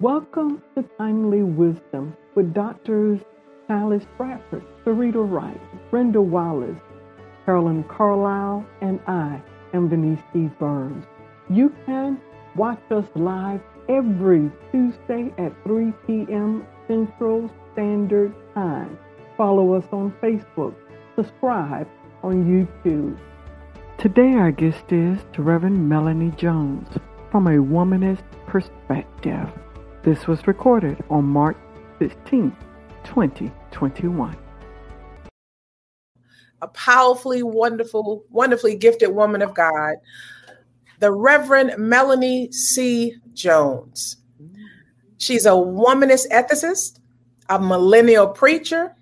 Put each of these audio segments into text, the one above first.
Welcome to Timely Wisdom with Doctors Alice Bradford, Sarita Wright, Brenda Wallace, Carolyn Carlisle, and I am Denise E. Burns. You can watch us live every Tuesday at 3 p.m. Central Standard Time. Follow us on Facebook. Subscribe on YouTube. Today, our guest is Reverend Melanie Jones from a womanist perspective. This was recorded on March 16, 2021. A powerfully wonderful, wonderfully gifted woman of God, the Reverend Melanie C. Jones. She's a womanist ethicist, a millennial preacher,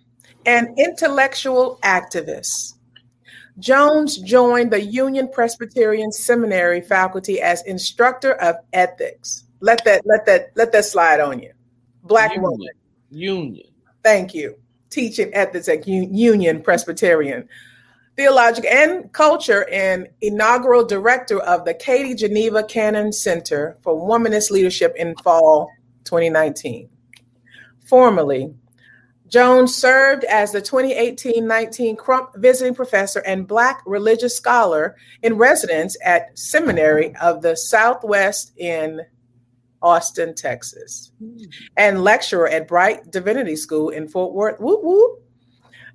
and intellectual activist. Jones joined the Union Presbyterian Seminary faculty as instructor of ethics. Let that let that let that slide on you. Black Union. woman. Union. Thank you. Teaching ethics at Union Presbyterian Theological and Culture and inaugural director of the Katie Geneva Cannon Center for Womanist Leadership in fall 2019. Formerly, Jones served as the 2018-19 Crump Visiting Professor and Black Religious Scholar in residence at Seminary of the Southwest in Austin, Texas, and lecturer at Bright Divinity School in Fort Worth, whoop, whoop.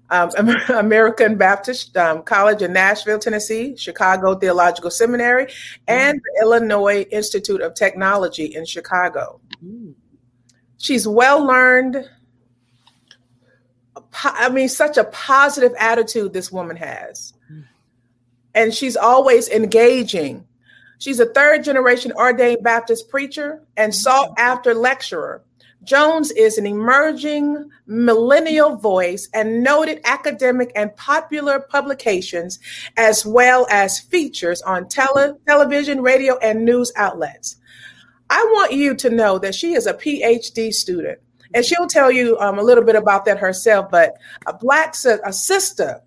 Um, American Baptist um, College in Nashville, Tennessee, Chicago Theological Seminary, and the Illinois Institute of Technology in Chicago. She's well learned. I mean, such a positive attitude this woman has. And she's always engaging. She's a third generation ordained Baptist preacher and sought after lecturer. Jones is an emerging millennial voice and noted academic and popular publications, as well as features on tele- television, radio, and news outlets. I want you to know that she is a PhD student, and she'll tell you um, a little bit about that herself. But a black si- a sister,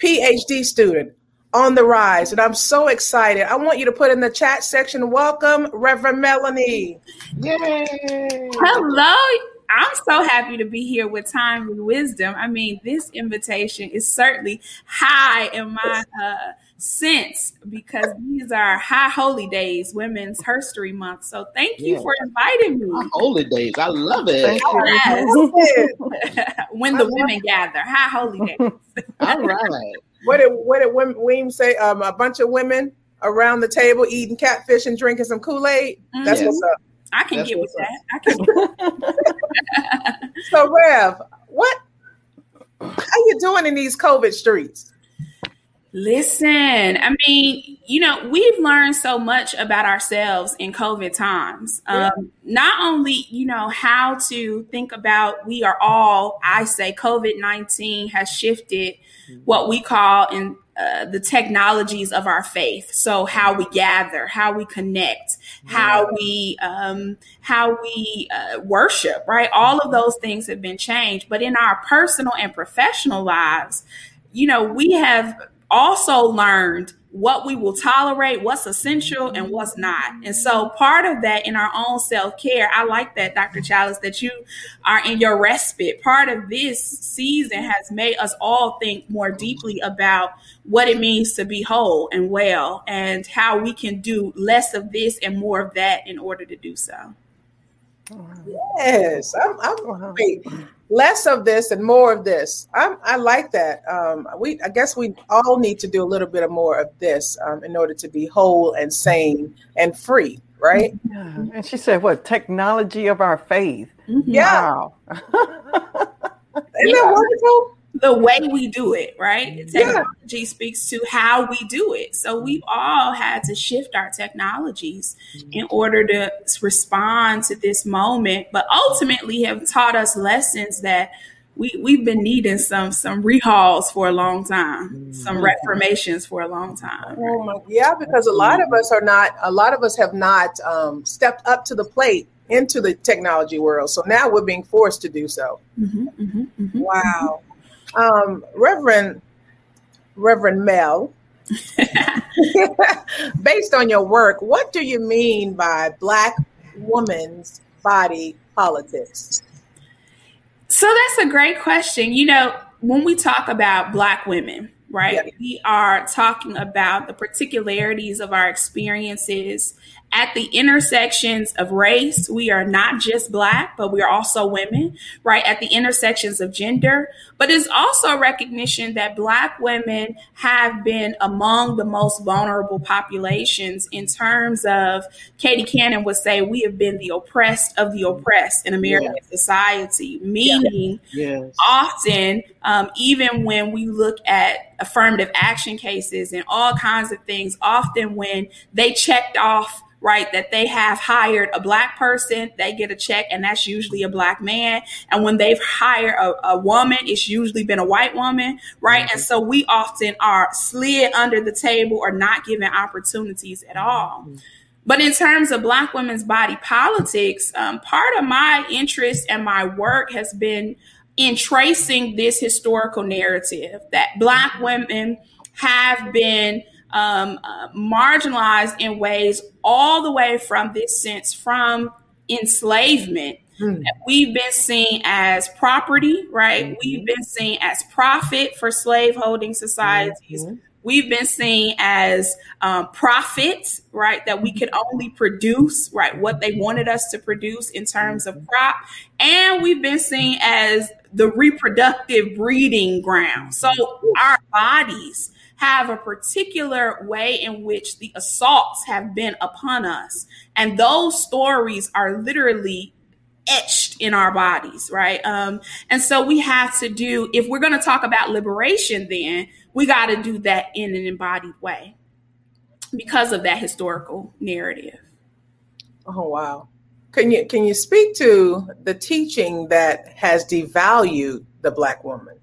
PhD student on the rise, and I'm so excited. I want you to put in the chat section. Welcome, Reverend Melanie. Yay! Hello. I'm so happy to be here with Timely Wisdom. I mean, this invitation is certainly high in my uh, sense because these are high holy days, Women's History Month. So thank you Yeah. for inviting me. Holy days. I love it. Thank you. Yes. when the women gather, high holy days. All right. What did what did women, Weem say? Um, a bunch of women around the table eating catfish and drinking some Kool Aid. That's Mhm. what's up. I can That's get with what's that. I can. So, Rev, what? How you doing in these COVID streets? Listen, I mean, you know, we've learned so much about ourselves in COVID times. Um, not only, you know, how to think about we are all, I say, COVID 19 has shifted what we call in uh, the technologies of our faith. So how we gather, how we connect, how we um, how we uh, worship, right? All of those things have been changed. But in our personal and professional lives, you know, we have also learned what we will tolerate, what's essential, and what's not. And so, part of that in our own self care, I like that, Dr. Chalice, that you are in your respite. Part of this season has made us all think more deeply about what it means to be whole and well, and how we can do less of this and more of that in order to do so. Yes, I'm. I'm wait, less of this and more of this. I'm, I like that. Um, we, I guess, we all need to do a little bit of more of this um, in order to be whole and sane and free, right? Yeah. And she said, what? Technology of our faith. Yeah. Wow. Isn't that wonderful? The way we do it, right? Yeah. Technology speaks to how we do it. So we've all had to shift our technologies in order to respond to this moment, but ultimately have taught us lessons that we, we've been needing some some rehauls for a long time, some reformations for a long time. Oh my, yeah, because a lot of us are not. A lot of us have not um, stepped up to the plate into the technology world. So now we're being forced to do so. Mhm, mhm, mhm. Wow, um, Reverend Reverend Mel. based on your work, what do you mean by Black woman's body politics? So that's a great question. You know, when we talk about Black women, right, yeah. we are talking about the particularities of our experiences at the intersections of race, we are not just Black, but we are also women, right? At the intersections of gender. But it's also a recognition that Black women have been among the most vulnerable populations in terms of, Katie Cannon would say, we have been the oppressed of the oppressed in American yeah. society, meaning yeah. yes. often, um, even when we look at affirmative action cases and all kinds of things, often when they checked off right? That they have hired a black person, they get a check, and that's usually a black man. And when they've hired a, a woman, it's usually been a white woman, right? Mm-hmm. And so we often are slid under the table or not given opportunities at all. Mm-hmm. But in terms of Black women's body politics, um, part of my interest and my work has been in tracing this historical narrative that Black women have been um, uh, marginalized in ways all the way from this sense from enslavement. Mm. We've been seen as property, right? Mm-hmm. We've been seen as profit for slaveholding societies. Mm-hmm. We've been seen as um, profit, right? That we could only produce, right? What they wanted us to produce in terms of crop. And we've been seen as the reproductive breeding ground. So our bodies have a particular way in which the assaults have been upon us. And those stories are literally etched in our bodies, right? Um, and so we have to do, if we're going to talk about liberation, then we got to do that in an embodied way because of that historical narrative. Oh, wow. Can you, can you speak to the teaching that has devalued the Black woman?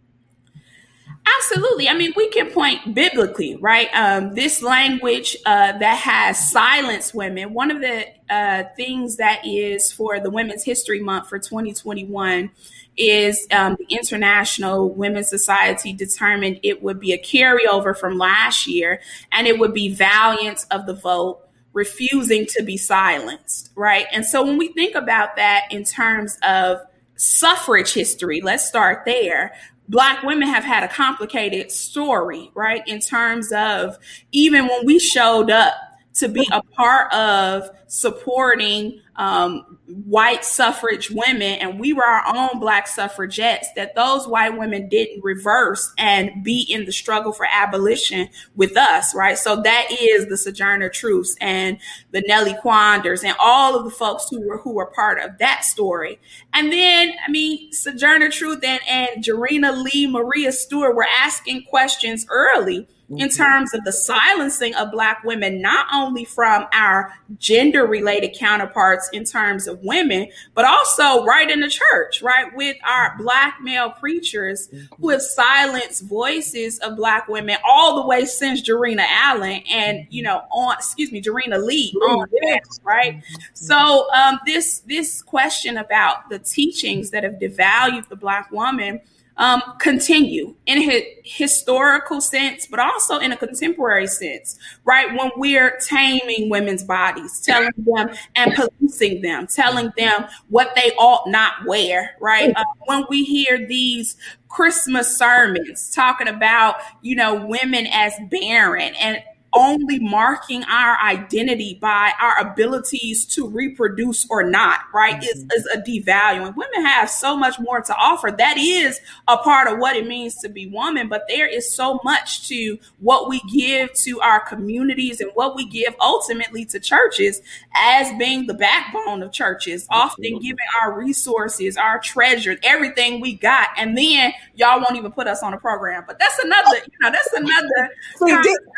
Absolutely. I mean, we can point biblically, right? Um, this language uh, that has silenced women. One of the uh, things that is for the Women's History Month for 2021 is um, the International Women's Society determined it would be a carryover from last year, and it would be valiance of the vote, refusing to be silenced, right? And so when we think about that in terms of suffrage history, let's start there. Black women have had a complicated story, right? In terms of even when we showed up to be a part of supporting um, white suffrage women, and we were our own black suffragettes, that those white women didn't reverse and be in the struggle for abolition with us, right? So that is the Sojourner Truths and the Nellie Quanders and all of the folks who were who were part of that story. And then, I mean, Sojourner Truth and, and Jarena Lee Maria Stewart were asking questions early in terms of the silencing of Black women, not only from our gender related counterparts in terms of women, but also right in the church, right? With our Black male preachers who have silenced voices of Black women all the way since Jarena Allen and, you know, on, excuse me, Jarena Lee on this, right? So um, this, this question about the teachings that have devalued the Black woman um, continue in a historical sense, but also in a contemporary sense, right? When we're taming women's bodies, telling them and policing them, telling them what they ought not wear, right? Uh, when we hear these Christmas sermons talking about, you know, women as barren and only marking our identity by our abilities to reproduce or not, right? Mm-hmm. Is, is a devaluing. Women have so much more to offer. That is a part of what it means to be woman, but there is so much to what we give to our communities and what we give ultimately to churches as being the backbone of churches, often giving our resources, our treasures, everything we got. And then y'all won't even put us on a program. But that's another, you know, that's another.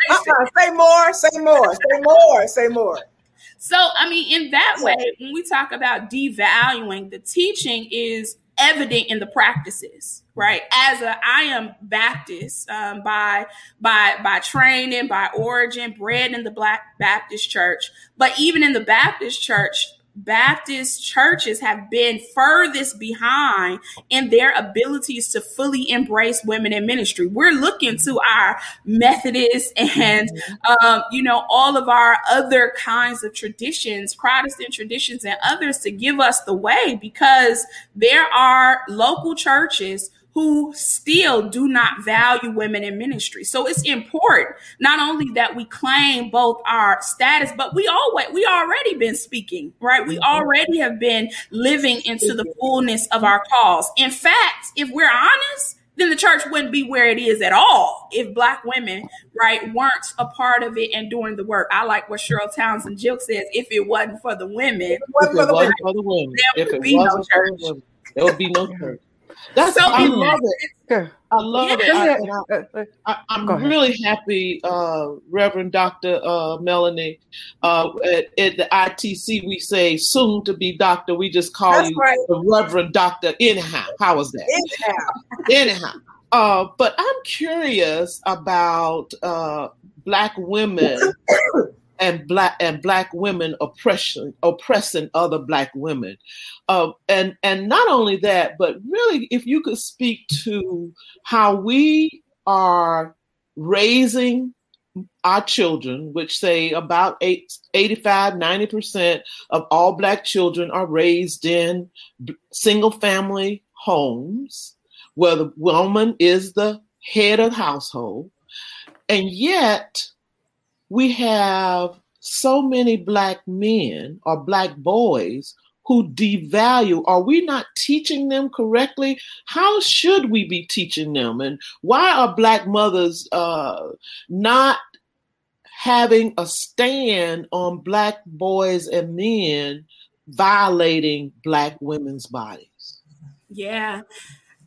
uh-uh, say more, say more, say more, say more. So, I mean, in that way, when we talk about devaluing, the teaching is evident in the practices, right? As a, I am Baptist um, by by by training, by origin, bred in the Black Baptist Church, but even in the Baptist Church, Baptist churches have been furthest behind in their abilities to fully embrace women in ministry. We're looking to our Methodists and, um, you know, all of our other kinds of traditions, Protestant traditions, and others to give us the way because there are local churches who still do not value women in ministry. So it's important not only that we claim both our status, but we always we already been speaking, right? We already have been living into the fullness of our cause. In fact, if we're honest, then the church wouldn't be where it is at all if black women, right, weren't a part of it and doing the work. I like what Cheryl Townsend Gilkes says, if it wasn't for the women, if it wasn't for the women, for the women. there would be no church. There would be no church. That's so I love it. I love yeah. it. I, am really happy, uh, Reverend Dr. Uh, Melanie. Uh, at, at, the ITC, we say soon to be doctor. We just call That's you right. the Reverend Doctor. Anyhow, how was that? Anyhow, anyhow. Uh, but I'm curious about uh, Black women and black and black women oppression oppressing other black women. Uh, and and not only that but really if you could speak to how we are raising our children which say about 85 90% of all black children are raised in single family homes where the woman is the head of the household. And yet we have so many black men or black boys who devalue. Are we not teaching them correctly? How should we be teaching them? And why are black mothers uh, not having a stand on black boys and men violating black women's bodies? Yeah.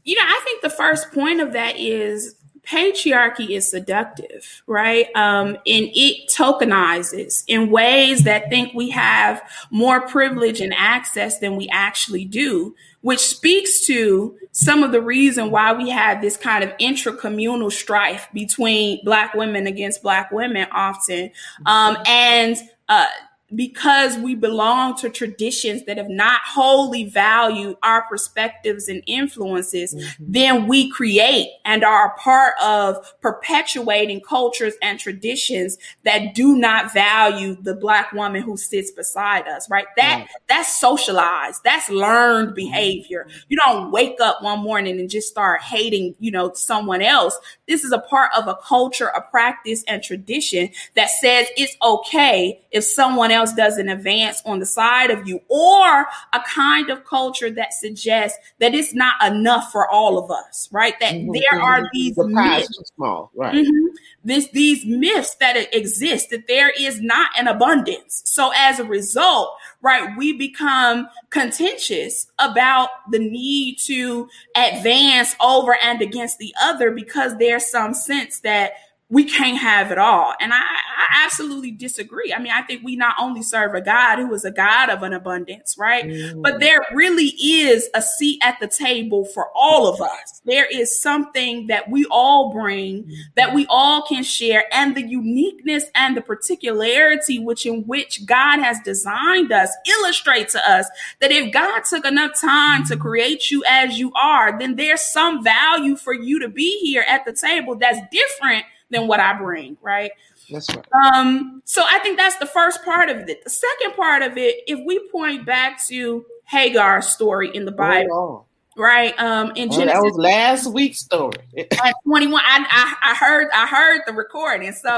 You know i think the first point of that is patriarchy is seductive, right? Um, and it tokenizes in ways that think we have more privilege and access than we actually do, which speaks to some of the reason why we have this kind of intracommunal strife between black women against black women often. Um, and, uh, because we belong to traditions that have not wholly valued our perspectives and influences, mm-hmm. then we create and are a part of perpetuating cultures and traditions that do not value the black woman who sits beside us, right? That, that's socialized. That's learned mm-hmm. behavior. You don't wake up one morning and just start hating, you know, someone else. This is a part of a culture, a practice and tradition that says it's okay if someone else else doesn't advance on the side of you, or a kind of culture that suggests that it's not enough for all of us, right? That mm-hmm. there are these the myths, small, right? Mm-hmm. This, these myths that exist that there is not an abundance. So as a result, right, we become contentious about the need to advance over and against the other because there's some sense that we can't have it all. And I, I, absolutely disagree. I mean, I think we not only serve a God who is a God of an abundance, right? Mm. But there really is a seat at the table for all of us. There is something that we all bring that we all can share and the uniqueness and the particularity which in which God has designed us illustrate to us that if God took enough time to create you as you are, then there's some value for you to be here at the table that's different than what I bring, right? That's right. Um, so I think that's the first part of it. The second part of it, if we point back to Hagar's story in the Bible, oh, right? Um, in oh, Genesis, that was last week's story. at 21, I, I, I, heard I heard the recording. So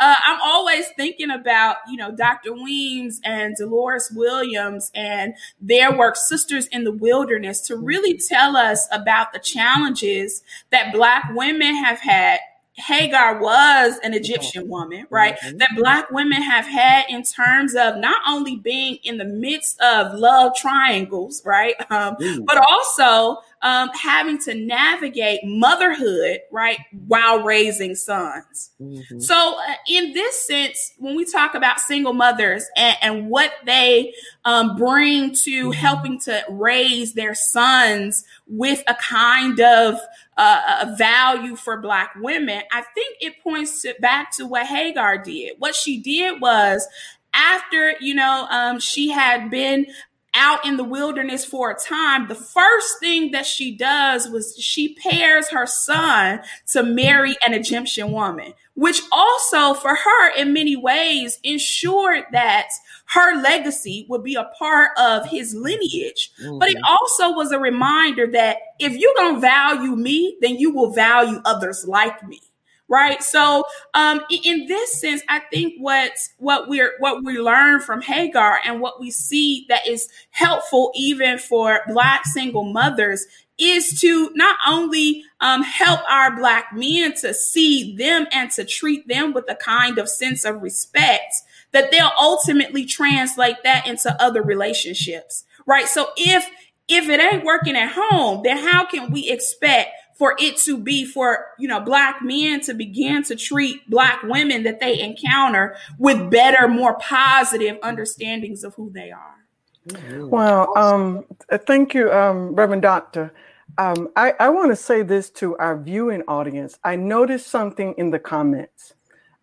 uh, I'm always thinking about you know Dr. Weems and Dolores Williams and their work, Sisters in the Wilderness, to really tell us about the challenges that Black women have had Hagar was an Egyptian woman, right? Mm-hmm. That black women have had in terms of not only being in the midst of love triangles, right? Um, but also um, having to navigate motherhood, right, while raising sons. Mm-hmm. So, uh, in this sense, when we talk about single mothers and, and what they um, bring to mm-hmm. helping to raise their sons with a kind of uh, a value for Black women, I think it points to, back to what Hagar did. What she did was after you know um, she had been out in the wilderness for a time, the first thing that she does was she pairs her son to marry an Egyptian woman, which also for her in many ways ensured that her legacy would be a part of his lineage. Mm-hmm. But it mm-hmm. also was a reminder that if you don't value me, then you will value others like me right? So um, in this sense i think what what we're what we learn from hagar and what we see that is helpful even for black single mothers is to not only um, help our black men to see them and to treat them with a kind of sense of respect that they'll ultimately translate that into other relationships right? So if if it ain't working at home then how can we expect for it to be for you know black men to begin to treat black women that they encounter with better more positive understandings of who they are. Well um, thank you um, reverend doctor. Um, I, I want to say this to our viewing audience. I noticed something in the comments.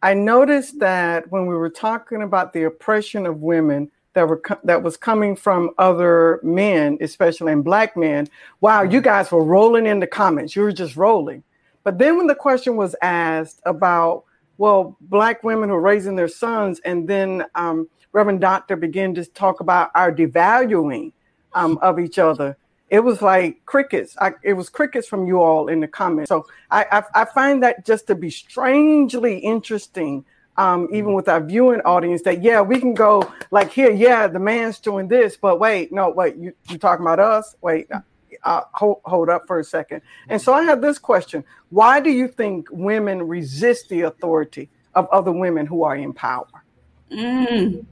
I noticed that when we were talking about the oppression of women that were that was coming from other men, especially in black men. Wow, you guys were rolling in the comments. You were just rolling. But then when the question was asked about, well, black women who are raising their sons, and then um, Reverend Doctor began to talk about our devaluing um, of each other. It was like crickets. I, it was crickets from you all in the comments. So I, I, I find that just to be strangely interesting um, even with our viewing audience that yeah we can go like here yeah the man's doing this but wait no wait you you talking about us? Wait uh, uh, hold, hold up for a second. And so i have this question. Why do you think women resist the authority of other women who are in power? Mm.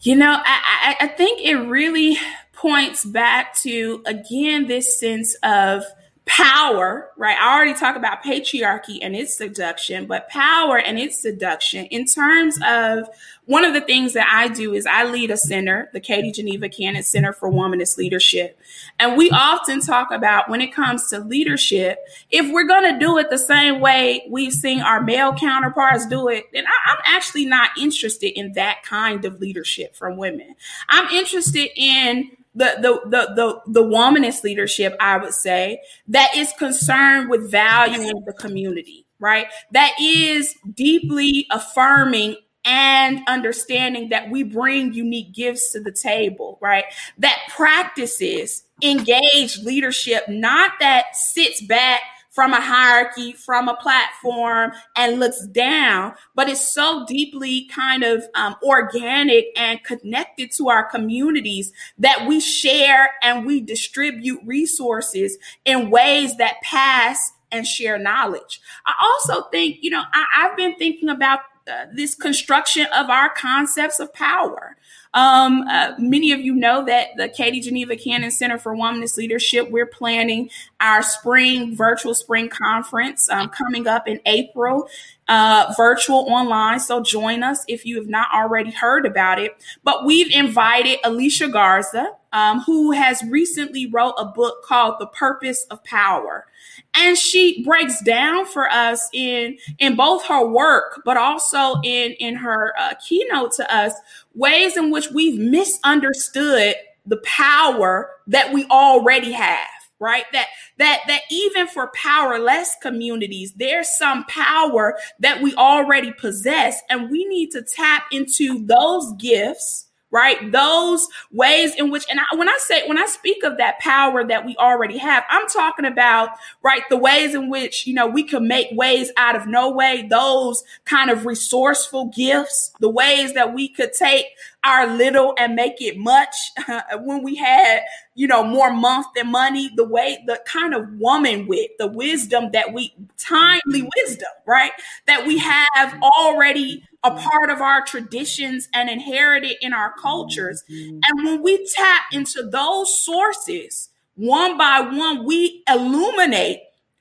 you know I, I, I think it really points back to again this sense of power, right? I already talked about patriarchy and its seduction, but power and its seduction in terms of one of the things that I do is I lead a center, the Katie Geneva Cannon Center for Womanist Leadership. And we often talk about when it comes to leadership, if we're going to do it the same way we've seen our male counterparts do it, then I, am actually not interested in that kind of leadership from women. I'm interested in the the the the, the womanist leadership, I would say, that is concerned with valuing the community, right? That is deeply affirming and understanding that we bring unique gifts to the table, right? That practices engaged leadership, not that sits back from a hierarchy, from a platform, and looks down, but it's so deeply kind of um, organic and connected to our communities that we share and we distribute resources in ways that pass and share knowledge. I also think, you know, I, have been thinking about uh, this construction of our concepts of power. Um, uh, many of you know that the Katie Geneva Cannon Center for Womanist Leadership, we're planning our spring virtual spring conference um, coming up in April, uh, virtual online. So join us if you have not already heard about it. But we've invited Alicia Garza, um, who has recently wrote a book called The Purpose of Power. And she breaks down for us in in both her work but also in in her uh, keynote to us ways in which we've misunderstood the power that we already have right? That that that even for powerless communities there's some power that we already possess and we need to tap into those gifts right? Those ways in which, and I, when I say, when I speak of that power that we already have, I'm talking about, right, the ways in which, you know, we can make ways out of no way, those kind of resourceful gifts, the ways that we could take our little and make it much when we had, you know, more month than money, the way, the kind of woman with the wisdom that we, timely mm-hmm. wisdom, right? That we have already a part of our traditions and inherited in our cultures. Mm-hmm. And when we tap into those sources, one by one, we illuminate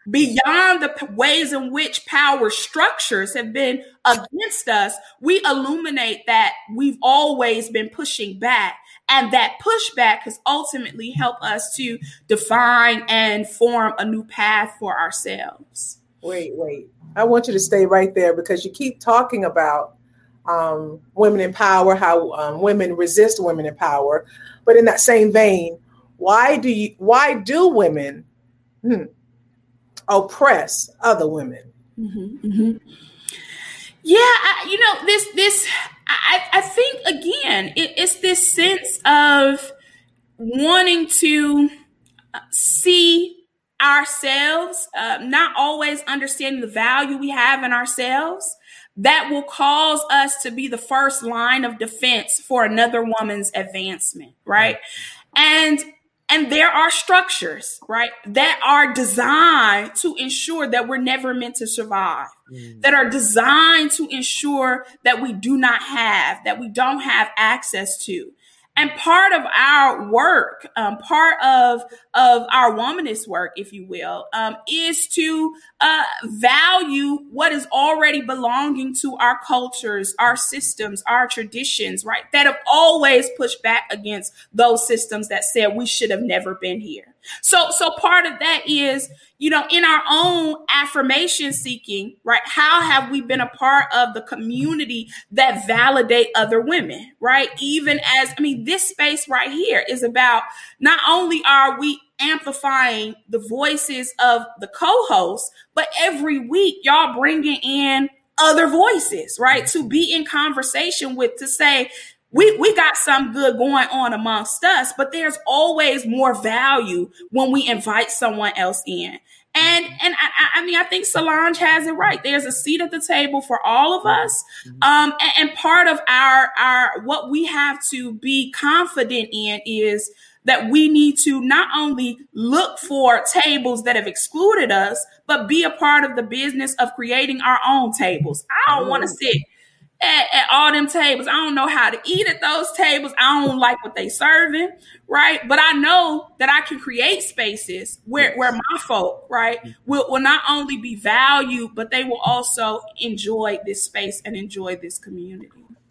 beyond the ways in which power structures have been against us. We illuminate that we've always been pushing back. And that pushback has ultimately helped us to define and form a new path for ourselves. Wait, wait. I want you to stay right there because you keep talking about um, women in power, how um, women resist women in power. But in that same vein, why do you why do women hmm, oppress other women? Mm-hmm, mm-hmm. Yeah, I, you know this this I, I think again it, it's this sense of wanting to uh, see ourselves, uh, not always understanding the value we have in ourselves, that will cause us to be the first line of defense for another woman's advancement, right? And and there are structures, right, that are designed to ensure that we're never meant to survive, mm. that are designed to ensure that we do not have, that we don't have access to. And part of our work, um, part of of our womanist work, if you will, um, is to uh, value what is already belonging to our cultures, our systems, our traditions, right? That have always pushed back against those systems that said we should have never been here. So, so part of that is, you know, in our own affirmation seeking, right? How have we been a part of the community that validate other women, right? Even as, I mean, this space right here is about not only are we amplifying the voices of the co-hosts, but every week y'all bringing in other voices, right? To be in conversation with, to say, we, we got some good going on amongst us, but there's always more value when we invite someone else in. And and I, I, mean I think Solange has it right. There's a seat at the table for all of us, um, and, and part of our our what we have to be confident in is that we need to not only look for tables that have excluded us, but be a part of the business of creating our own tables. I don't want to sit at, at, all them tables. I don't know how to eat at those tables. I don't like what they serving, right? But I know that I can create spaces where, where my folk, right, will, will not only be valued, but they will also enjoy this space and enjoy this community.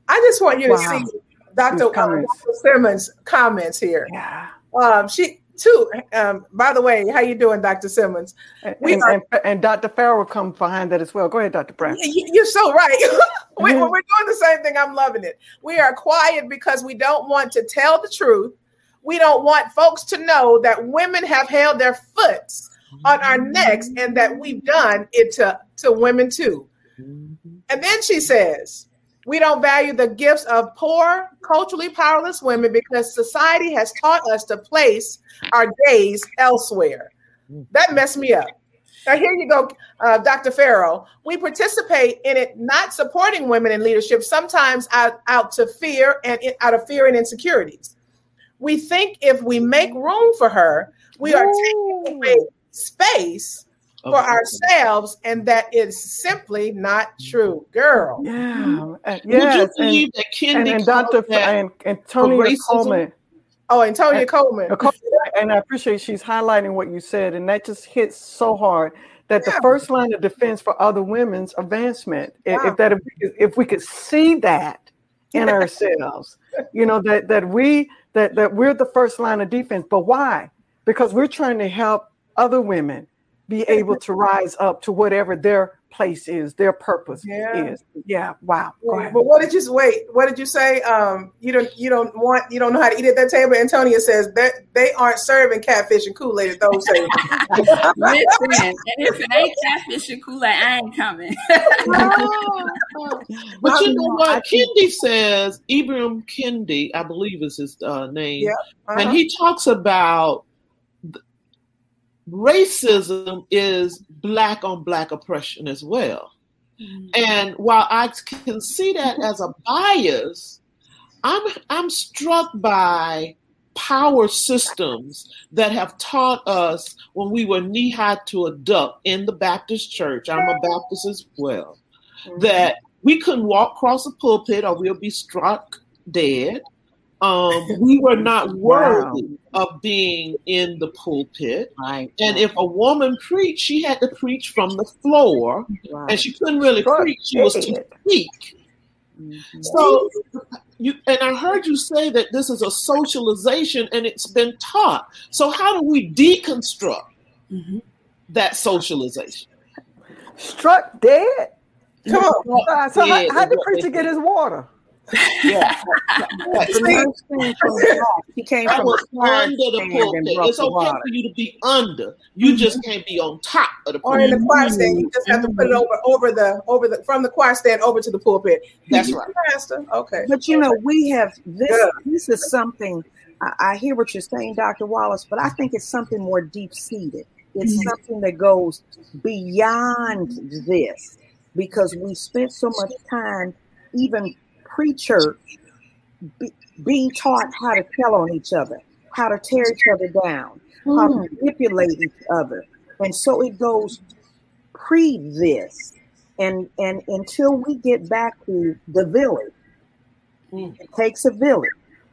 I just want you wow. to see Dr. Dr. Simmons' comments here. Yeah. Um, she too. Um, by the way, how you doing, Dr. Simmons? We and, are, and, and, Dr. Farrell will come behind that as well. Go ahead, Dr. Brown. You're so right. we, mm-hmm. We're doing the same thing. I'm loving it. We are quiet because we don't want to tell the truth. We don't want folks to know that women have held their foots on our necks and that we've done it to, to women too. Mm-hmm. And then she says, we don't value the gifts of poor, culturally powerless women because society has taught us to place our gaze elsewhere. That messed me up. Now, here you go, uh, Dr. Farrell. We participate in it not supporting women in leadership, sometimes out, out to fear and out of fear and insecurities. We think if we make room for her, we are taking away space for ourselves, and that is simply not true, girl. Yeah, uh, yes, and, and, and, Dr. and Antonia Coleman. Oh, Antonia Coleman. And I appreciate she's highlighting what you said, and that just hits so hard that yeah. the first line of defense for other women's advancement, wow. if that if we, could, if we could see that in ourselves, you know that that we that that we're the first line of defense. But why? Because we're trying to help other women be able to rise up to whatever their place is, their purpose yeah. is. Yeah. Wow. But what did you wait? What did you say? Um, you don't you don't want you don't know how to eat at that table. Antonia says that they aren't serving catfish and Kool Aid at those tables. Listen, and if it ain't catfish and Kool Aid, I ain't coming. but you know what? Kendi says Ibram Kendi, I believe is his uh, name, yeah. uh-huh. and he talks about racism is black on black oppression as well. Mm-hmm. And while I can see that as a bias, I'm I'm struck by power systems that have taught us when we were knee high to a duck in the Baptist church. I'm a Baptist as well. Mm-hmm. That we couldn't walk across a pulpit or we'll be struck dead. Um, we were not worthy wow. of being in the pulpit. Right. And if a woman preached, she had to preach from the floor, and she couldn't really preach. She was to speak. Mm-hmm. So, you and I heard you say that this is a socialization, and it's been taught. So, how do we deconstruct mm-hmm. that socialization? Struck dead. Come on. So how, how did the preacher get his water? Yeah. he came from was under the pulpit. It's okay for you to be under. You mm-hmm. just can't be on top of the pulpit. Or in the choir stand, you just have to put it over over the over the from the choir stand over to the pulpit. That's right, Pastor. Okay. But you know, we have this. This is something. I, I, hear what you're saying, Dr. Wallace, but I think it's something more deep seated. It's mm-hmm. something that goes beyond this because we spent so much time even preacher be, being taught how to tell on each other, how to tear each other down, mm. how to hmm. manipulate each other. And so it goes pre this. And and until we get back to the village, mm. it takes a village.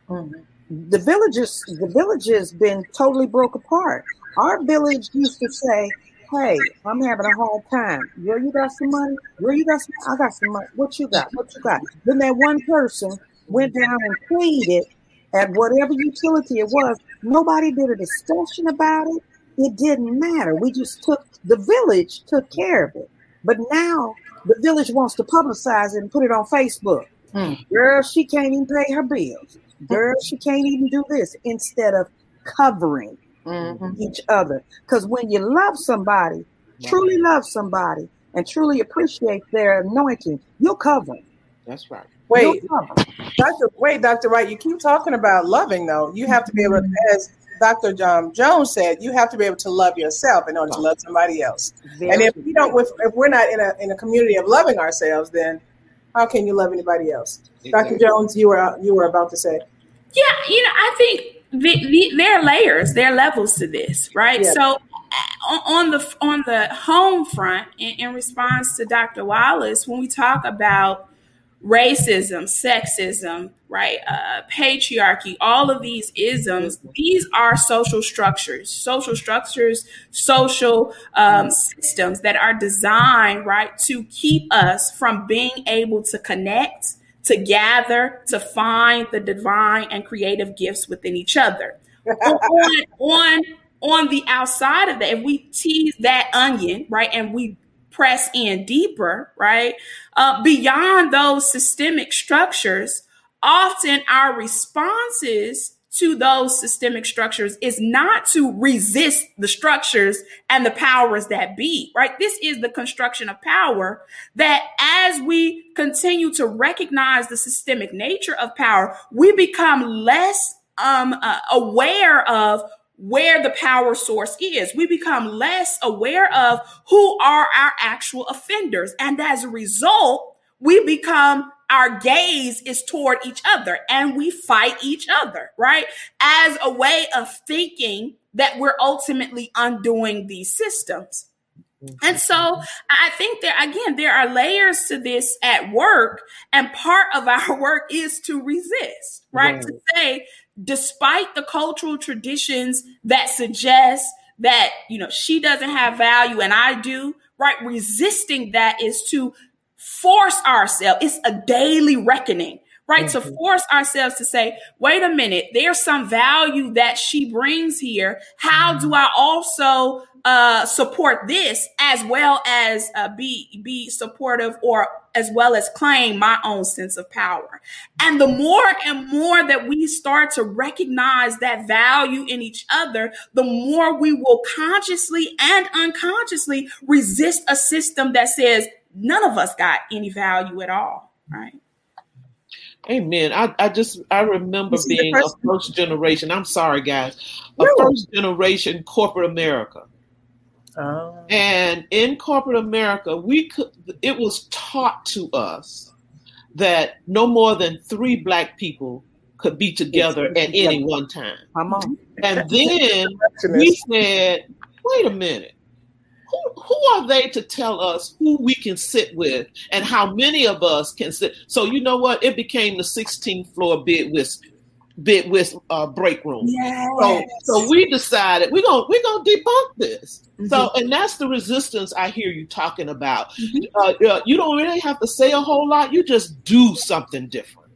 Mm. The villages, the village has been totally broke apart. Our village used to say, Hey, I'm having a hard time. Where you got some money? Where you got some? I got some money. What you got? What you got? Then that one person went down and pleaded at whatever utility it was. Nobody did a discussion about it. It didn't matter. We just took the village took care of it. But now the village wants to publicize it and put it on Facebook. Hmm. Girl, she can't even pay her bills. Girl, she can't even do this instead of covering mm-hmm. each other. Because when you love somebody, truly love somebody, and truly appreciate their anointing, you'll cover. That's right. Wait, Doctor. Wait, Doctor. Wright. You keep talking about loving, though. You have to be able to, mm-hmm. as Dr. John Jones said, you have to be able to love yourself in order to love somebody else. Very and if you don't, if, if we're not in a in a community of loving ourselves, then how can you love anybody else? Exactly. Dr. Jones, you were you were about to say. Yeah, you know, I think the, the, there are layers, there are levels to this, right? Yeah. So on the on the home front, in, in response to Dr. Wallace, when we talk about racism, sexism, right, uh, patriarchy, all of these isms, these are social structures, social structures, social um, systems that are designed, right, to keep us from being able to connect to gather, to find the divine and creative gifts within each other. on, on, on the outside of that, if we tease that onion, right, and we press in deeper, right, uh, beyond those systemic structures, often our responses to those systemic structures is not to resist the structures and the powers that be, right? This is the construction of power that as we continue to recognize the systemic nature of power, we become less um, uh, aware of where the power source is. We become less aware of who are our actual offenders. And as a result, we become our gaze is toward each other and we fight each other, right? As a way of thinking that we're ultimately undoing these systems. And so I think there, again, there are layers to this at work, and part of our work is to resist, right? right. To say, despite the cultural traditions that suggest that, you know, she doesn't have value and I do, right? Resisting that is to force ourselves. It's a daily reckoning, right? Mm-hmm. To force ourselves to say, wait a minute, there's some value that she brings here. How do I also uh, support this as well as uh, be be supportive or as well as claim my own sense of power. And the more and more that we start to recognize that value in each other, the more we will consciously and unconsciously resist a system that says none of us got any value at all, right? Amen. I, I just I remember being a first generation. I'm sorry, guys, a really? first generation corporate America. Oh. And in corporate America, we could it was taught to us that no more than three black people could be together at any one time. Come on. And then we said, wait a minute who, who are they to tell us who we can sit with and how many of us can sit? So you know what? It became the 16th floor bid with bid with uh, break room. Yes. So, so we decided we're gonna we're gonna debunk this. Mm-hmm. So and that's the resistance I hear you talking about. Mm-hmm. Uh, uh, you don't really have to say a whole lot. You just do something different.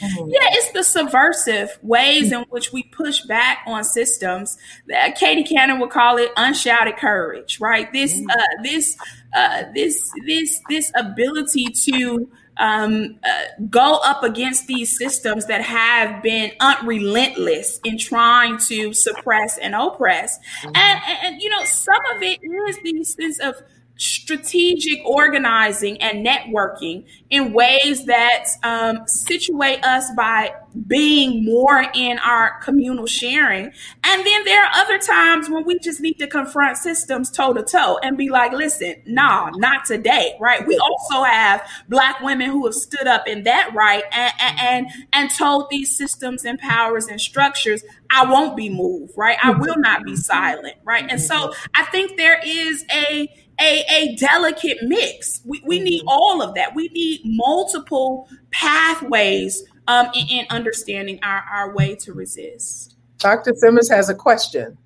Mm-hmm. Yeah, it's the subversive ways in which we push back on systems. That Katie Cannon would call it unshouted courage, right? This, mm-hmm. uh, this, uh, this, this, this ability to um, uh, go up against these systems that have been unrelentless in trying to suppress and oppress. Mm-hmm. And, and, and, you know, some of it is these sense of strategic organizing and networking in ways that um, situate us by being more in our communal sharing. And then there are other times when we just need to confront systems toe to toe and be like, listen, nah, not today, right? We also have black women who have stood up in that right and, and, and told these systems and powers and structures, I won't be moved, right? I will not be silent, right? And so I think there is a a, a delicate mix. We, we need mm-hmm. all of that. We need multiple pathways um, in, in understanding our, our way to resist. Dr. Simmons has a question.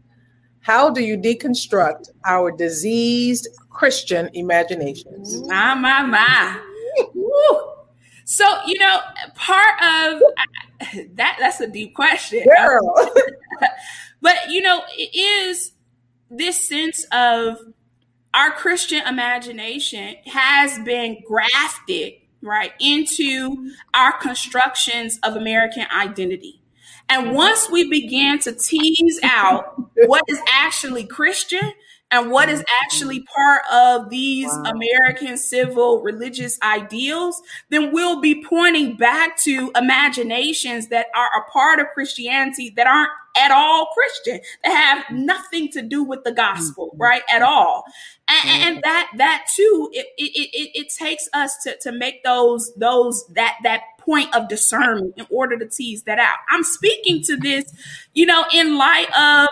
How do you deconstruct our diseased Christian imaginations? My, my, my. So, you know, part of that, that's a deep question. Girl. but, you know, it is this sense of our Christian imagination has been grafted right into our constructions of American identity. And once we begin to tease out what is actually Christian and what is actually part of these wow. American civil religious ideals, then we'll be pointing back to imaginations that are a part of Christianity that aren't at all Christian, that have nothing to do with the gospel, mm-hmm. right? At all. And, and that that too, it, it it it takes us to to make those those that that point of discernment in order to tease that out. I'm speaking to this, you know, in light of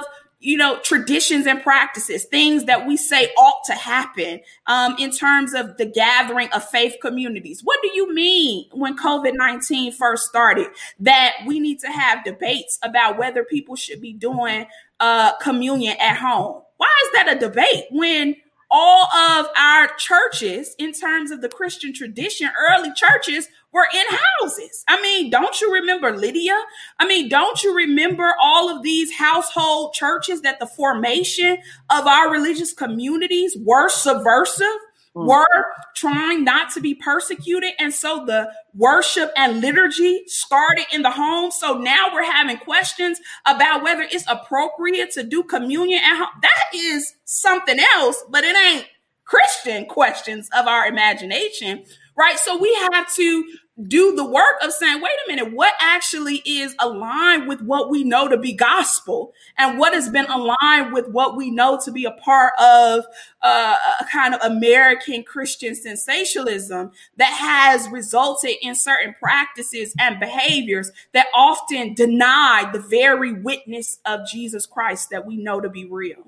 you know, traditions and practices, things that we say ought to happen um, in terms of the gathering of faith communities. What do you mean when COVID 19 first started that we need to have debates about whether people should be doing uh, communion at home? Why is that a debate when all of our churches, in terms of the Christian tradition, early churches were in houses. I mean, don't you remember Lydia? I mean, don't you remember all of these household churches that the formation of our religious communities were subversive? Mm. were trying not to be persecuted. And so the worship and liturgy started in the home. So now we're having questions about whether it's appropriate to do communion at home. That is something else, but it ain't Christian questions of our imagination, right? So we have to do the work of saying, wait a minute, what actually is aligned with what we know to be gospel and what has been aligned with what we know to be a part of uh, a kind of American Christian sensationalism that has resulted in certain practices and behaviors that often deny the very witness of Jesus Christ that we know to be real.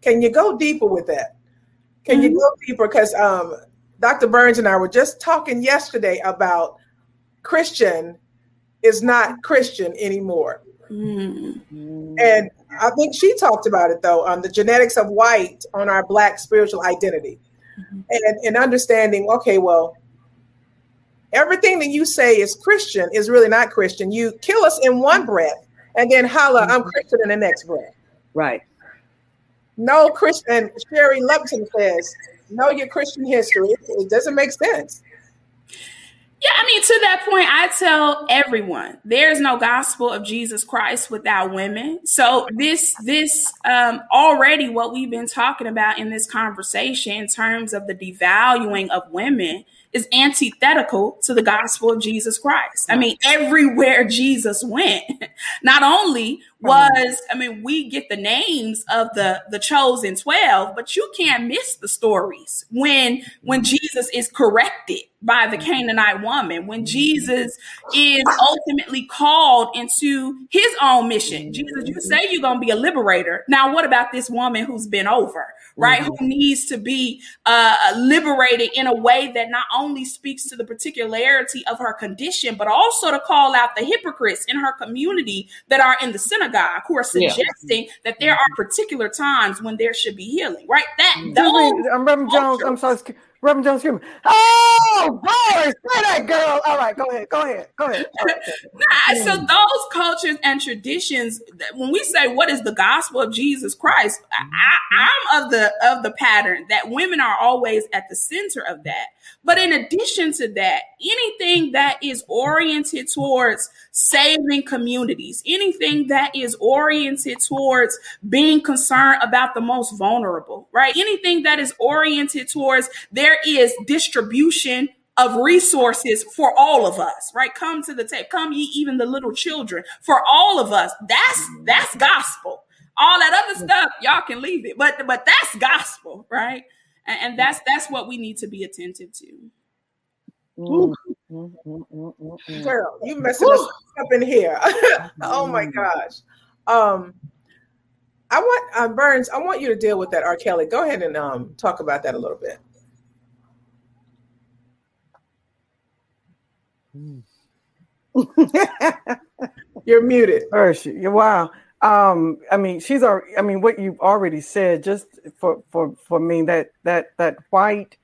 Can you go deeper with that? Can mm-hmm. you go deeper? Because um, Dr. Burns and I were just talking yesterday about Christian is not Christian anymore. Mm-hmm. And I think she talked about it though on the genetics of white on our black spiritual identity. Mm-hmm. And, and understanding, okay, well, everything that you say is Christian is really not Christian. You kill us in one breath and then holla, I'm mm-hmm. Christian in the next breath. Right. No Christian, Sherry Lupton says, know your Christian history. It doesn't make sense. Yeah, I mean, to that point, I tell everyone there is no gospel of Jesus Christ without women. So this, this um, already what we've been talking about in this conversation in terms of the devaluing of women is antithetical to the gospel of Jesus Christ. I mean, everywhere Jesus went, not only was, I mean, we get the names of the, the chosen 12, but you can't miss the stories when, when mm-hmm. Jesus is corrected by the mm-hmm. Canaanite woman, when mm-hmm. Jesus is ultimately called into his own mission. Jesus, you say you're going to be a liberator. Now, what about this woman who's been over? right? Mm-hmm. Who needs to be uh, uh, liberated in a way that not only speaks to the particularity of her condition, but also to call out the hypocrites in her community that are in the synagogue who are suggesting yeah. that there are particular times when there should be healing, right? That mm-hmm. those I'm Reverend Jones. I'm sorry. Reverend Jones screaming, "Oh, boy, say that, girl!" All right, go ahead, go ahead, go ahead. nah, so mm. those cultures and traditions, when we say what is the gospel of Jesus Christ, I, mm-hmm. I'm of the of the pattern that women are always at the center of that. But in addition to that, anything that is oriented towards saving communities, anything that is oriented towards being concerned about the most vulnerable, right? Anything that is oriented towards there is distribution of resources for all of us, right? Come to the table, come ye even the little children for all of us. That's that's gospel. All that other stuff, y'all can leave it, but but that's gospel, right? and, and that's that's what we need to be attentive to. Mm, mm, mm, Girl, you messing us up in here. oh my gosh. Um, I want uh, Burns. I want you to deal with that, R. Kelly. Go ahead and um, talk about that a little bit. You're muted. Hershey. Wow. Um, I mean, she's already. I mean, what you've already said, just for for for me, that that that white,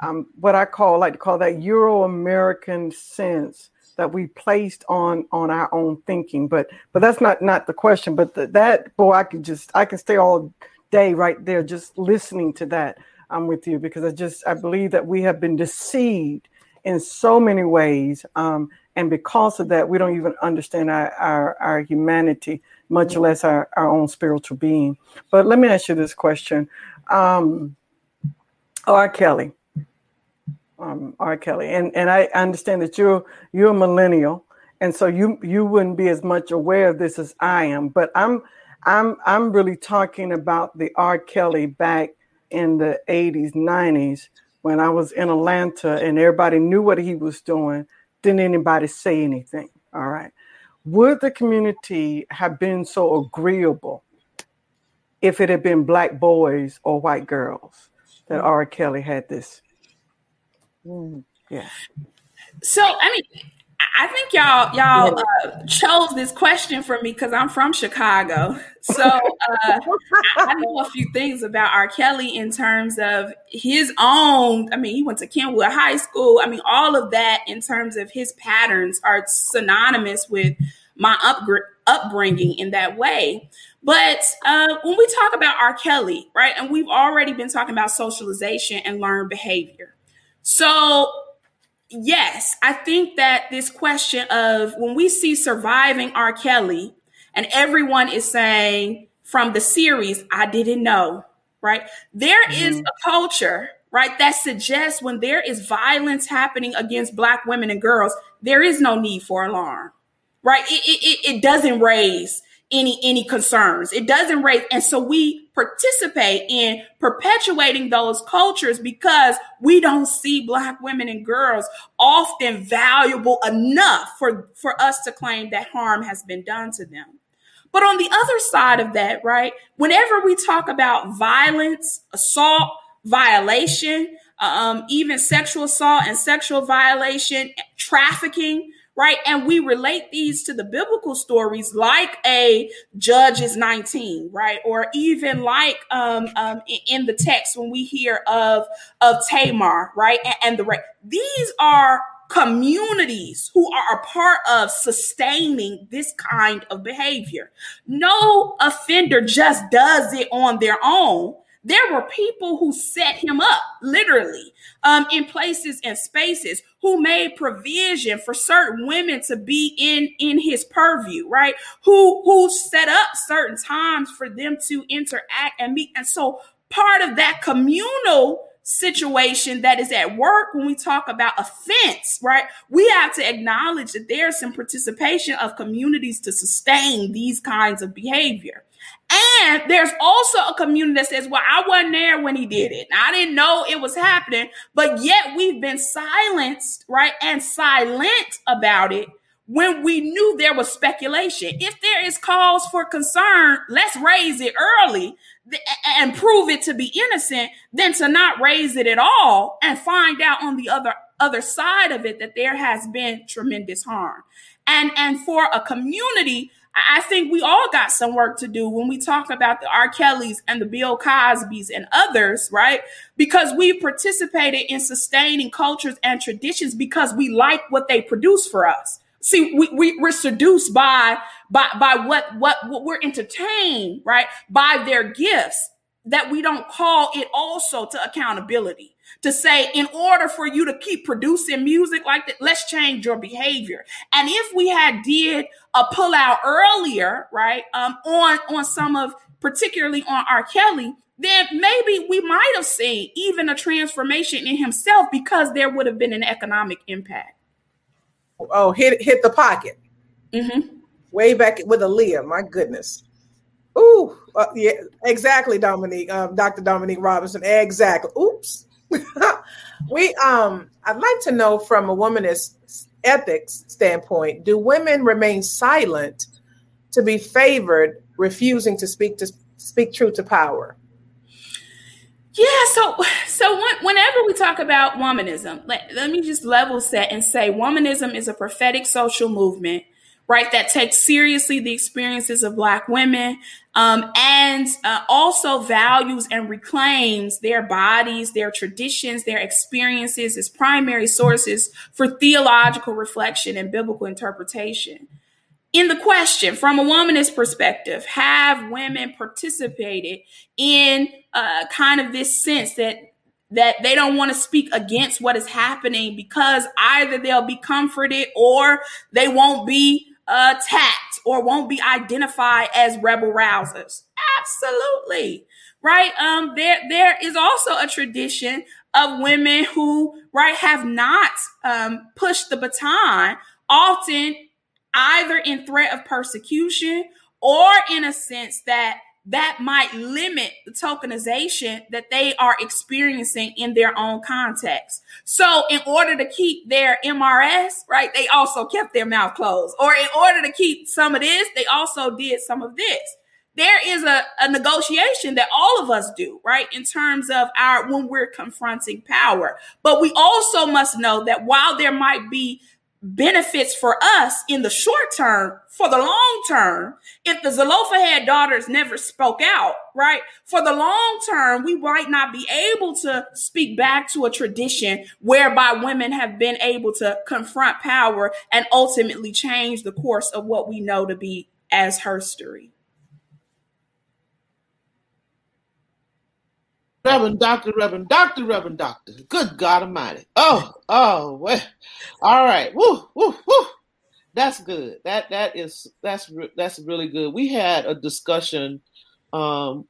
um, what I call like to call that Euro American sense that we placed on on our own thinking. But but that's not not the question. But the, that boy, I can just I can stay all day right there just listening to that. I'm with you because I just I believe that we have been deceived in so many ways. Um, and because of that, we don't even understand our, our, our humanity much less our, our own spiritual being. But let me ask you this question. Um, R. Kelly. Um, R. Kelly. And and I understand that you're you're a millennial, and so you you wouldn't be as much aware of this as I am. But I'm I'm I'm really talking about the R. Kelly back in the 80s, 90s, when I was in Atlanta and everybody knew what he was doing. Didn't anybody say anything? All right would the community have been so agreeable if it had been black boys or white girls that. R. Kelly had this? Mm. Yeah. So I mean, I think y'all y'all uh, chose this question for me because I'm from Chicago. So uh, I, know a few things about R. Kelly in terms of his own. I mean, he went to Kenwood High School. I mean, all of that in terms of his patterns are synonymous with my upgr- upbringing in that way. But uh, when we talk about R. Kelly, right, and we've already been talking about socialization and learned behavior. So yes, I think that this question of when we see surviving R. Kelly and everyone is saying from the series, I didn't know, right? There mm-hmm. is a culture, right, that suggests when there is violence happening against Black women and girls, there is no need for alarm, right? It, it, it doesn't raise any any concerns. It doesn't raise, and so we participate in perpetuating those cultures because we don't see black women and girls often valuable enough for for us to claim that harm has been done to them. But on the other side of that, right, whenever we talk about violence, assault, violation, um, even sexual assault and sexual violation, trafficking, right? And we relate these to the biblical stories like a Judges 19, right? Or even like um, um, in the text when we hear of, of Tamar, right? And, and the These are communities who are a part of sustaining this kind of behavior. No offender just does it on their own there were people who set him up literally um, in places and spaces who made provision for certain women to be in in his purview right who who set up certain times for them to interact and meet and so part of that communal situation that is at work when we talk about offense, right? We have to acknowledge that there's some participation of communities to sustain these kinds of behavior. And there's also a community that says, well, I wasn't there when he did it. I didn't know it was happening, but yet we've been silenced, right? And silent about it when we knew there was speculation. If there is cause for concern, let's raise it early and prove it to be innocent than to not raise it at all and find out on the other other side of it that there has been tremendous harm. And and for a community I think we all got some work to do when we talk about the R. Kellys and the Bill Cosbys and others, right? Because we participated in sustaining cultures and traditions because we like what they produce for us. See, we, we we're seduced by by by what what what we're entertained, right? By their gifts that we don't call it also to accountability to say in order for you to keep producing music like that let's change your behavior and if we had did a pull out earlier right um, on on some of particularly on r kelly then maybe we might have seen even a transformation in himself because there would have been an economic impact oh hit hit the pocket mm-hmm. way back with Aaliyah my goodness Ooh, uh, yeah, exactly, Dominique, um, Dr. Dominique Robinson. Exactly. Oops. We um I'd like to know from a womanist ethics standpoint, do women remain silent to be favored, refusing to speak to speak truth to power? Yeah, so so whenever we talk about womanism, let, let me just level set and say womanism is a prophetic social movement right? That takes seriously the experiences of Black women um, and uh, also values and reclaims their bodies, their traditions, their experiences as primary sources for theological reflection and biblical interpretation. In the question, from a womanist perspective, have women participated in uh, kind of this sense that that they don't want to speak against what is happening because either they'll be comforted or they won't be attacked or won't be identified as rebel rousers. Absolutely. Right. Um, there, there is also a tradition of women who, right, have not, um, pushed the baton often either in threat of persecution or in a sense that that might limit the tokenization that they are experiencing in their own context. So in order to keep their MRS, right, they also kept their mouth closed. Or in order to keep some of this, they also did some of this. There is a, a negotiation that all of us do, right, in terms of our when we're confronting power. But we also must know that while there might be benefits for us in the short term, for the long term, if the Zelophehad daughters never spoke out, right? For the long term, we might not be able to speak back to a tradition whereby women have been able to confront power and ultimately change the course of what we know to be as herstory. Reverend Doctor, Reverend Doctor, Reverend Doctor. Good God Almighty. Oh, oh, well. all right. Woo, woo, woo. That's good. That that is that's that's really good. We had a discussion um,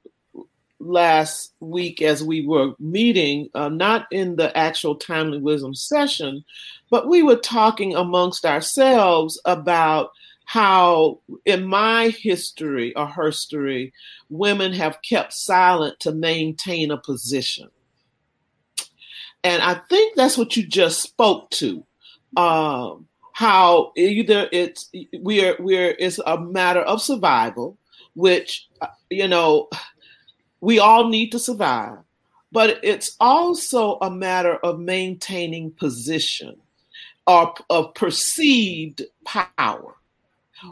last week as we were meeting, uh, not in the actual timely wisdom session, but we were talking amongst ourselves about how in my history or her herstory, women have kept silent to maintain a position. And I think that's what you just spoke to. Um, how either it's we're we're it's a matter of survival, which uh, you know we all need to survive, but it's also a matter of maintaining position or of perceived power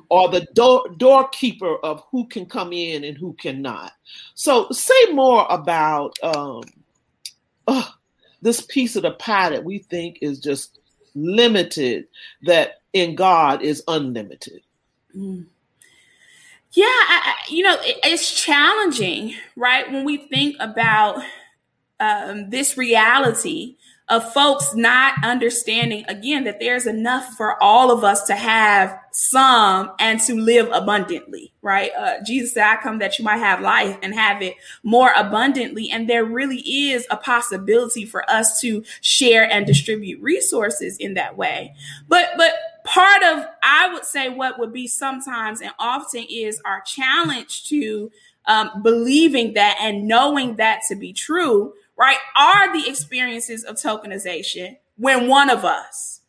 or the door, doorkeeper of who can come in and who cannot. So, say more about um, uh, this piece of the pie that we think is just limited, that in God is unlimited. Mm. Yeah, I, you know, it, it's challenging, right? When we think about um, this reality of folks not understanding again that there's enough for all of us to have some and to live abundantly, right? Uh, Jesus said, I come that you might have life and have it more abundantly. And there really is a possibility for us to share and distribute resources in that way. But, but part of, I would say what would be sometimes and often is our challenge to um, believing that and knowing that to be true right, are the experiences of tokenization when one of us,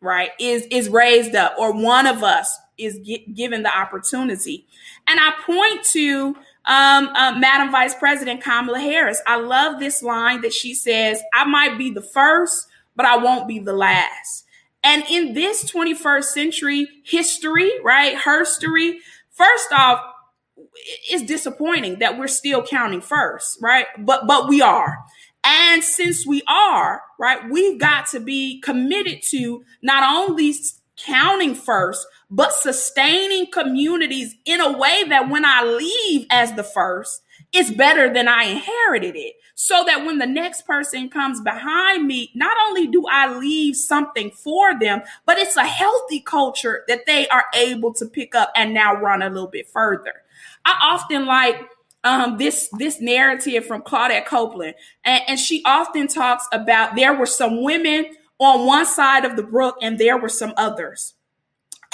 right, is is raised up or one of us is given the opportunity. And I point to um, uh, Madam Vice President Kamala Harris. I love this line that she says, I might be the first, but I won't be the last. And in this 21st century history, right, herstory, first off, it's disappointing that we're still counting first, right? But but we are. And since we are, right, we've got to be committed to not only counting first, but sustaining communities in a way that when I leave as the first, it's better than I inherited it. So that when the next person comes behind me, not only do I leave something for them, but it's a healthy culture that they are able to pick up and now run a little bit further. I often like um, this this narrative from Claudette Copeland, and, and she often talks about there were some women on one side of the brook and there were some others.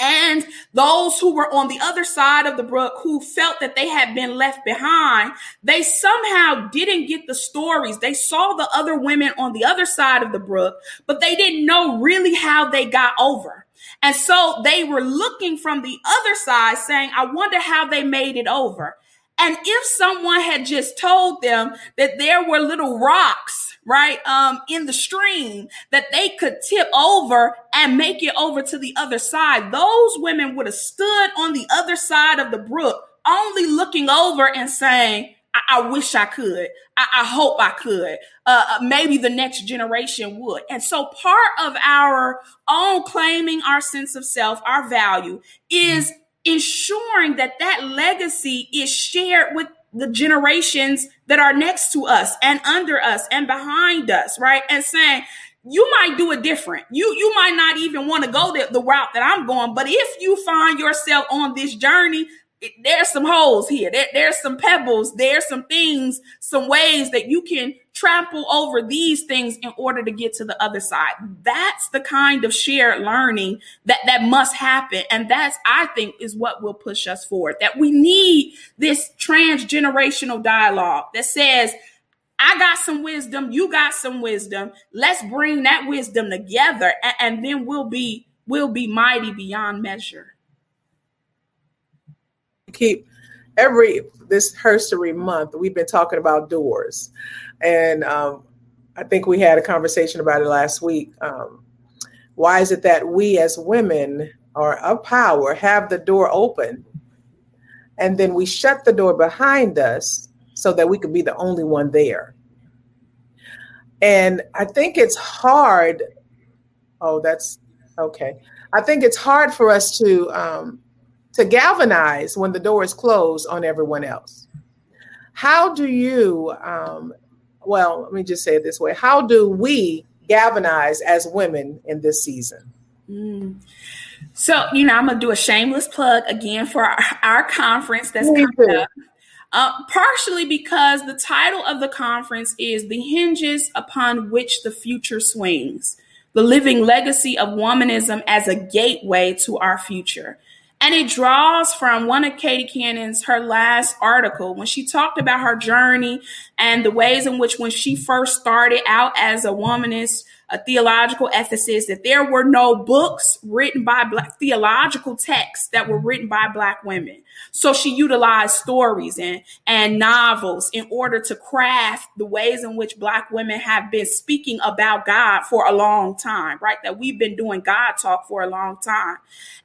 And those who were on the other side of the brook who felt that they had been left behind, they somehow didn't get the stories. They saw the other women on the other side of the brook, but they didn't know really how they got over. And so they were looking from the other side saying, I wonder how they made it over. And if someone had just told them that there were little rocks, right, um, in the stream that they could tip over and make it over to the other side, those women would have stood on the other side of the brook, only looking over and saying, I, I wish I could. I, I hope I could. Uh, uh maybe the next generation would. And so part of our own claiming our sense of self, our value is ensuring that that legacy is shared with the generations that are next to us and under us and behind us, right? And saying, you might do it different. You you might not even want to go the, the route that I'm going, but if you find yourself on this journey, there's some holes here. There, there's some pebbles. There's some things, some ways that you can trample over these things in order to get to the other side. That's the kind of shared learning that, that must happen. And that's, I think, is what will push us forward. That we need this transgenerational dialogue that says, I got some wisdom, you got some wisdom. Let's bring that wisdom together and, and then we'll be, we'll be mighty beyond measure keep every this herstory month we've been talking about doors. And um, i think we had a conversation about it last week. Um, why is it that we as women are of power have the door open and then we shut the door behind us so that we could be the only one there? And i think it's hard oh that's okay. I think it's hard for us to um, to galvanize when the door is closed on everyone else. How do you, um, well, let me just say it this way how do we galvanize as women in this season? Mm. So, you know, I'm going to do a shameless plug again for our, our conference that's coming up. Uh, partially because the title of the conference is The Hinges Upon Which the Future Swings The Living Legacy of Womanism as a Gateway to Our Future. And it draws from one of Katie Cannon's, her last article, when she talked about her journey and the ways in which when she first started out as a womanist, a theological ethicist, that there were no books written by black theological texts that were written by black women. So she utilized stories and, and novels in order to craft the ways in which black women have been speaking about God for a long time, right? That we've been doing God talk for a long time.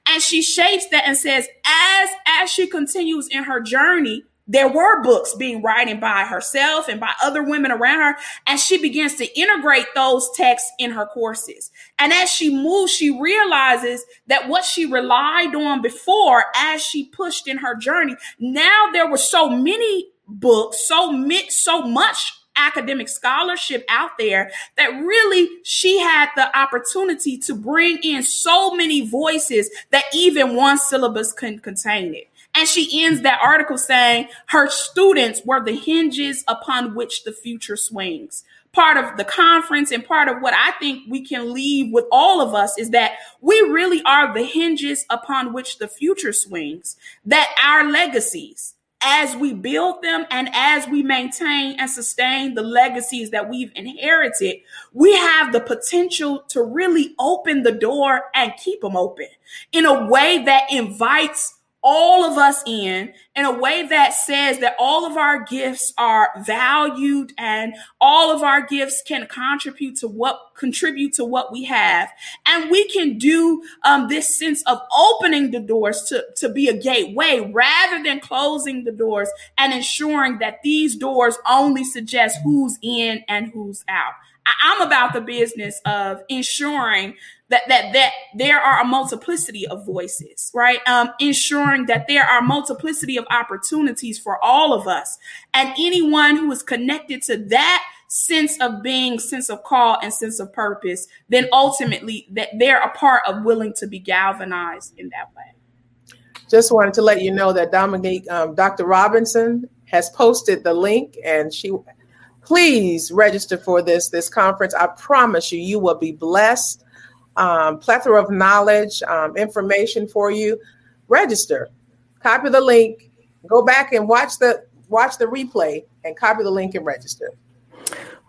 And she shapes that and says, as, as she continues in her journey, there were books being written by herself and by other women around her. And she begins to integrate those texts in her courses. And as she moves, she realizes that what she relied on before, as she pushed in her journey, now there were so many books, so, so much academic scholarship out there that really she had the opportunity to bring in so many voices that even one syllabus couldn't contain it. And she ends that article saying her students were the hinges upon which the future swings. Part of the conference and part of what I think we can leave with all of us is that we really are the hinges upon which the future swings, that our legacies, as we build them and as we maintain and sustain the legacies that we've inherited, we have the potential to really open the door and keep them open in a way that invites all of us in in a way that says that all of our gifts are valued and all of our gifts can contribute to what contribute to what we have. And we can do um, this sense of opening the doors to, to be a gateway rather than closing the doors and ensuring that these doors only suggest who's in and who's out. I'm about the business of ensuring that that that there are a multiplicity of voices, right? Um, ensuring that there are multiplicity of opportunities for all of us, and anyone who is connected to that sense of being, sense of call, and sense of purpose, then ultimately that they're a part of willing to be galvanized in that way. Just wanted to let you know that Dominique, um, Dr. Robinson has posted the link, and she please register for this this conference. I promise you, you will be blessed um, plethora of knowledge, um, information for you. Register, copy the link, go back and watch the watch the replay, and copy the link and register.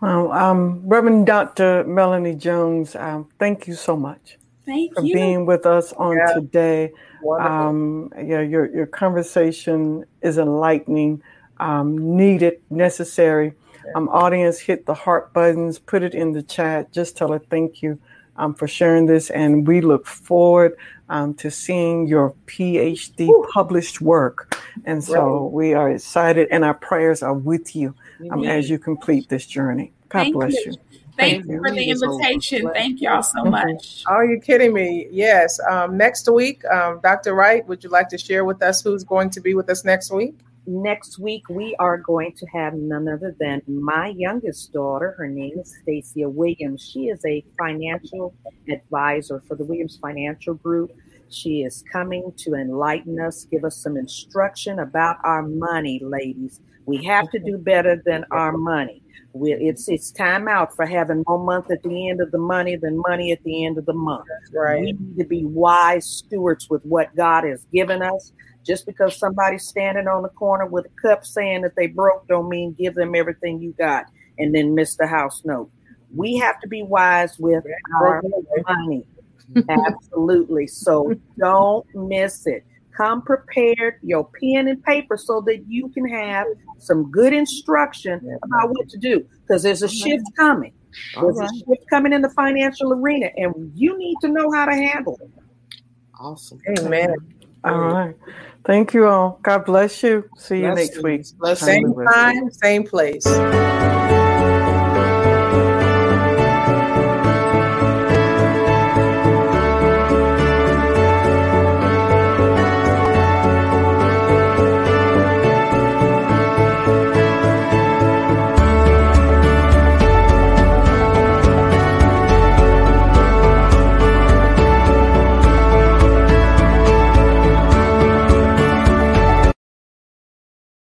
Well, um, Reverend Dr. Melanie Jones, um, thank you so much. Thank for you. being with us on yeah. today. Um, yeah, your your conversation is enlightening, um, needed, necessary. Um, audience, hit the heart buttons, put it in the chat. Just tell her thank you um, for sharing this. And we look forward um, to seeing your PhD Ooh. published work. And so right. we are excited, and our prayers are with you um, as you complete this journey. God Thank bless you. you. Thank, Thank you for the invitation. Thank y'all so mm-hmm. much. Are you kidding me? Yes. Um, next week, um, Dr. Wright, would you like to share with us who's going to be with us next week? Next week we are going to have none other than my youngest daughter. Her name is Stacia Williams. She is a financial advisor for the Williams Financial Group. She is coming to enlighten us, give us some instruction about our money, ladies. We have to do better than our money. We, it's it's time out for having more month at the end of the money than money at the end of the month. Right. We need to be wise stewards with what God has given us. Just because somebody's standing on the corner with a cup saying that they broke don't mean give them everything you got and then miss the house note. We have to be wise with our money. Absolutely. So don't miss it. Come prepared, your pen and paper, so that you can have some good instruction about what to do. Because there's a shift coming. There's right. a shift coming in the financial arena, and you need to know how to handle it. Awesome. Amen. All right. Thank you all. God bless you. See you bless next you. week. Same time, same place.